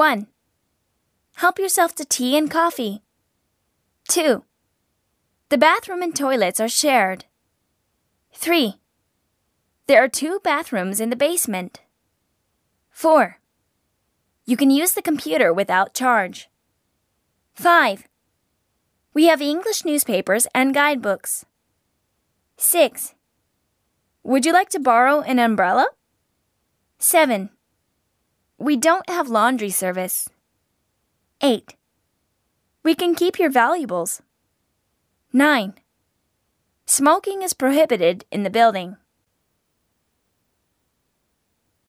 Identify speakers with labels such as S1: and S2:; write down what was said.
S1: 1. Help yourself to tea and coffee. 2. The bathroom and toilets are shared. 3. There are two bathrooms in the basement. 4. You can use the computer without charge. 5. We have English newspapers and guidebooks. 6. Would you like to borrow an umbrella? 7. We don't have laundry service. 8. We can keep your valuables. 9. Smoking is prohibited in the building.